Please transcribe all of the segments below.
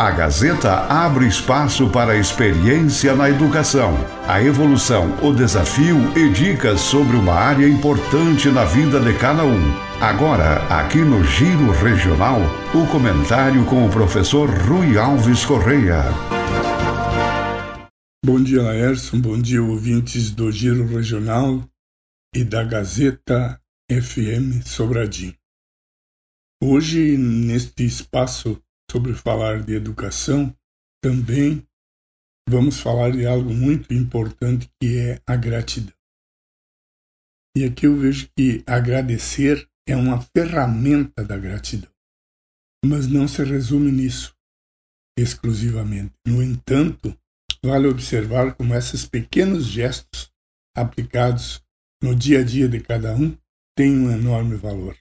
A Gazeta abre espaço para a experiência na educação, a evolução, o desafio e dicas sobre uma área importante na vida de cada um. Agora, aqui no Giro Regional, o comentário com o professor Rui Alves Correia. Bom dia, Laércio. Bom dia, ouvintes do Giro Regional e da Gazeta FM Sobradinho. Hoje, neste espaço sobre falar de educação, também vamos falar de algo muito importante que é a gratidão. E aqui eu vejo que agradecer é uma ferramenta da gratidão, mas não se resume nisso exclusivamente. No entanto, vale observar como esses pequenos gestos aplicados no dia a dia de cada um têm um enorme valor.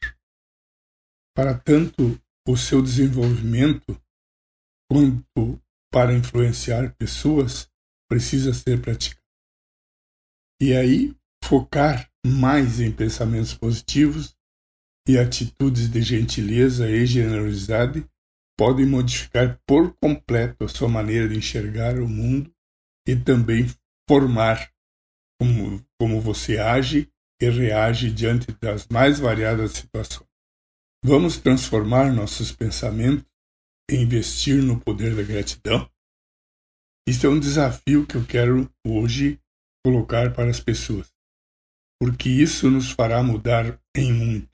Para tanto o seu desenvolvimento, quanto para influenciar pessoas, precisa ser praticado. E aí, focar mais em pensamentos positivos e atitudes de gentileza e generosidade podem modificar por completo a sua maneira de enxergar o mundo e também formar como, como você age e reage diante das mais variadas situações. Vamos transformar nossos pensamentos e investir no poder da gratidão? Isso é um desafio que eu quero hoje colocar para as pessoas, porque isso nos fará mudar em muito.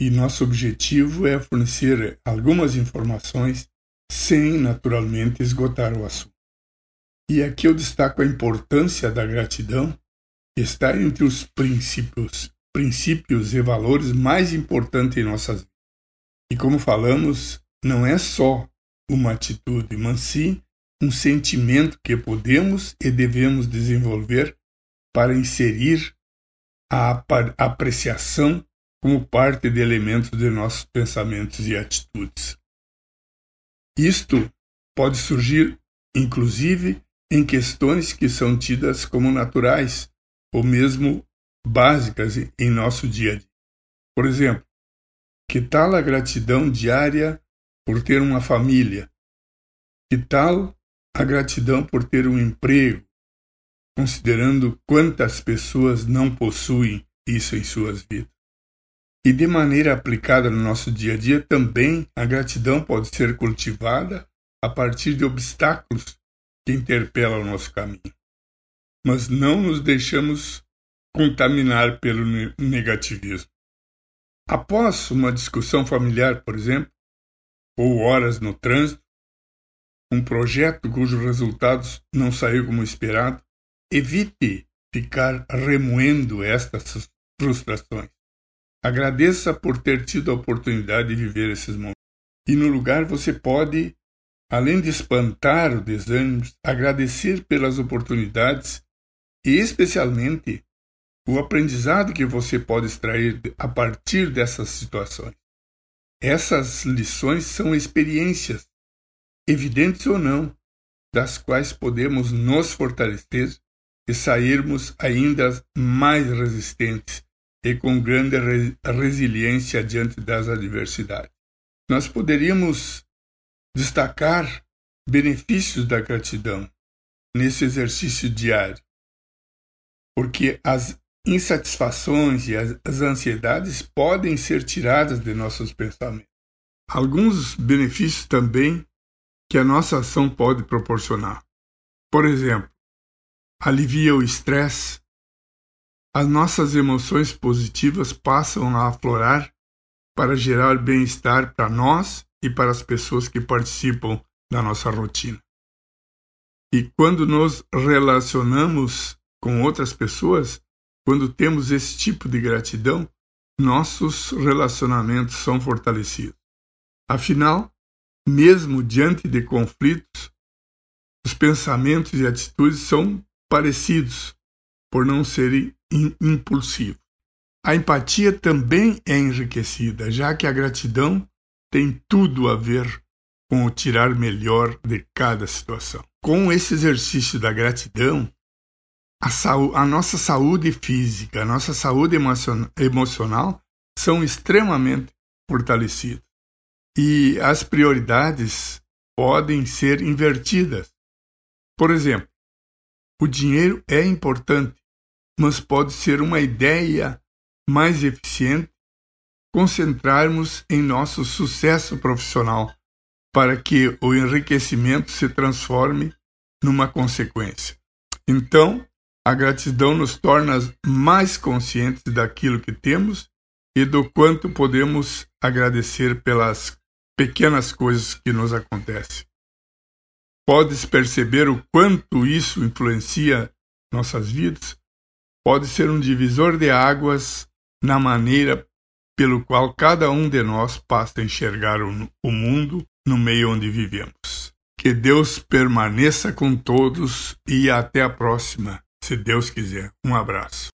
E nosso objetivo é fornecer algumas informações sem naturalmente esgotar o assunto. E aqui eu destaco a importância da gratidão, que está entre os princípios princípios e valores mais importantes em nossas vidas. E como falamos, não é só uma atitude, mas sim um sentimento que podemos e devemos desenvolver para inserir a apreciação como parte de elementos de nossos pensamentos e atitudes. Isto pode surgir, inclusive, em questões que são tidas como naturais ou mesmo básicas em nosso dia a dia. Por exemplo, que tal a gratidão diária por ter uma família? Que tal a gratidão por ter um emprego, considerando quantas pessoas não possuem isso em suas vidas? E de maneira aplicada no nosso dia a dia, também a gratidão pode ser cultivada a partir de obstáculos que interpelam o nosso caminho. Mas não nos deixamos contaminar pelo negativismo. Após uma discussão familiar, por exemplo, ou horas no trânsito, um projeto cujos resultados não saiu como esperado, evite ficar remoendo estas frustrações. Agradeça por ter tido a oportunidade de viver esses momentos. E no lugar você pode, além de espantar o desânimo, agradecer pelas oportunidades e, especialmente, o aprendizado que você pode extrair a partir dessas situações. Essas lições são experiências, evidentes ou não, das quais podemos nos fortalecer e sairmos ainda mais resistentes e com grande resiliência diante das adversidades. Nós poderíamos destacar benefícios da gratidão nesse exercício diário, porque as insatisfações e as, ansiedades podem ser tiradas de nossos pensamentos. Alguns benefícios também que a nossa ação pode proporcionar. Por exemplo, alivia o estresse, as nossas emoções positivas passam a aflorar para gerar bem-estar para nós e para as pessoas que participam da nossa rotina. E quando nos relacionamos com outras pessoas, quando temos esse tipo de gratidão, nossos relacionamentos são fortalecidos. Afinal, mesmo diante de conflitos, os pensamentos e atitudes são parecidos, por não serem impulsivos. A empatia também é enriquecida, já que a gratidão tem tudo a ver com o tirar melhor de cada situação. Com esse exercício da gratidão, a, a nossa saúde física, a nossa saúde emocional são extremamente fortalecidas. E as prioridades podem ser invertidas. Por exemplo, o dinheiro é importante, mas pode ser uma ideia mais eficiente concentrarmos em nosso sucesso profissional para que o enriquecimento se transforme numa consequência. Então, a gratidão nos torna mais conscientes daquilo que temos e do quanto podemos agradecer pelas pequenas coisas que nos acontecem. Podes perceber o quanto isso influencia nossas vidas? Pode ser um divisor de águas na maneira pelo qual cada um de nós passa a enxergar o mundo no meio onde vivemos. Que Deus permaneça com todos e até a próxima, se Deus quiser. Um abraço.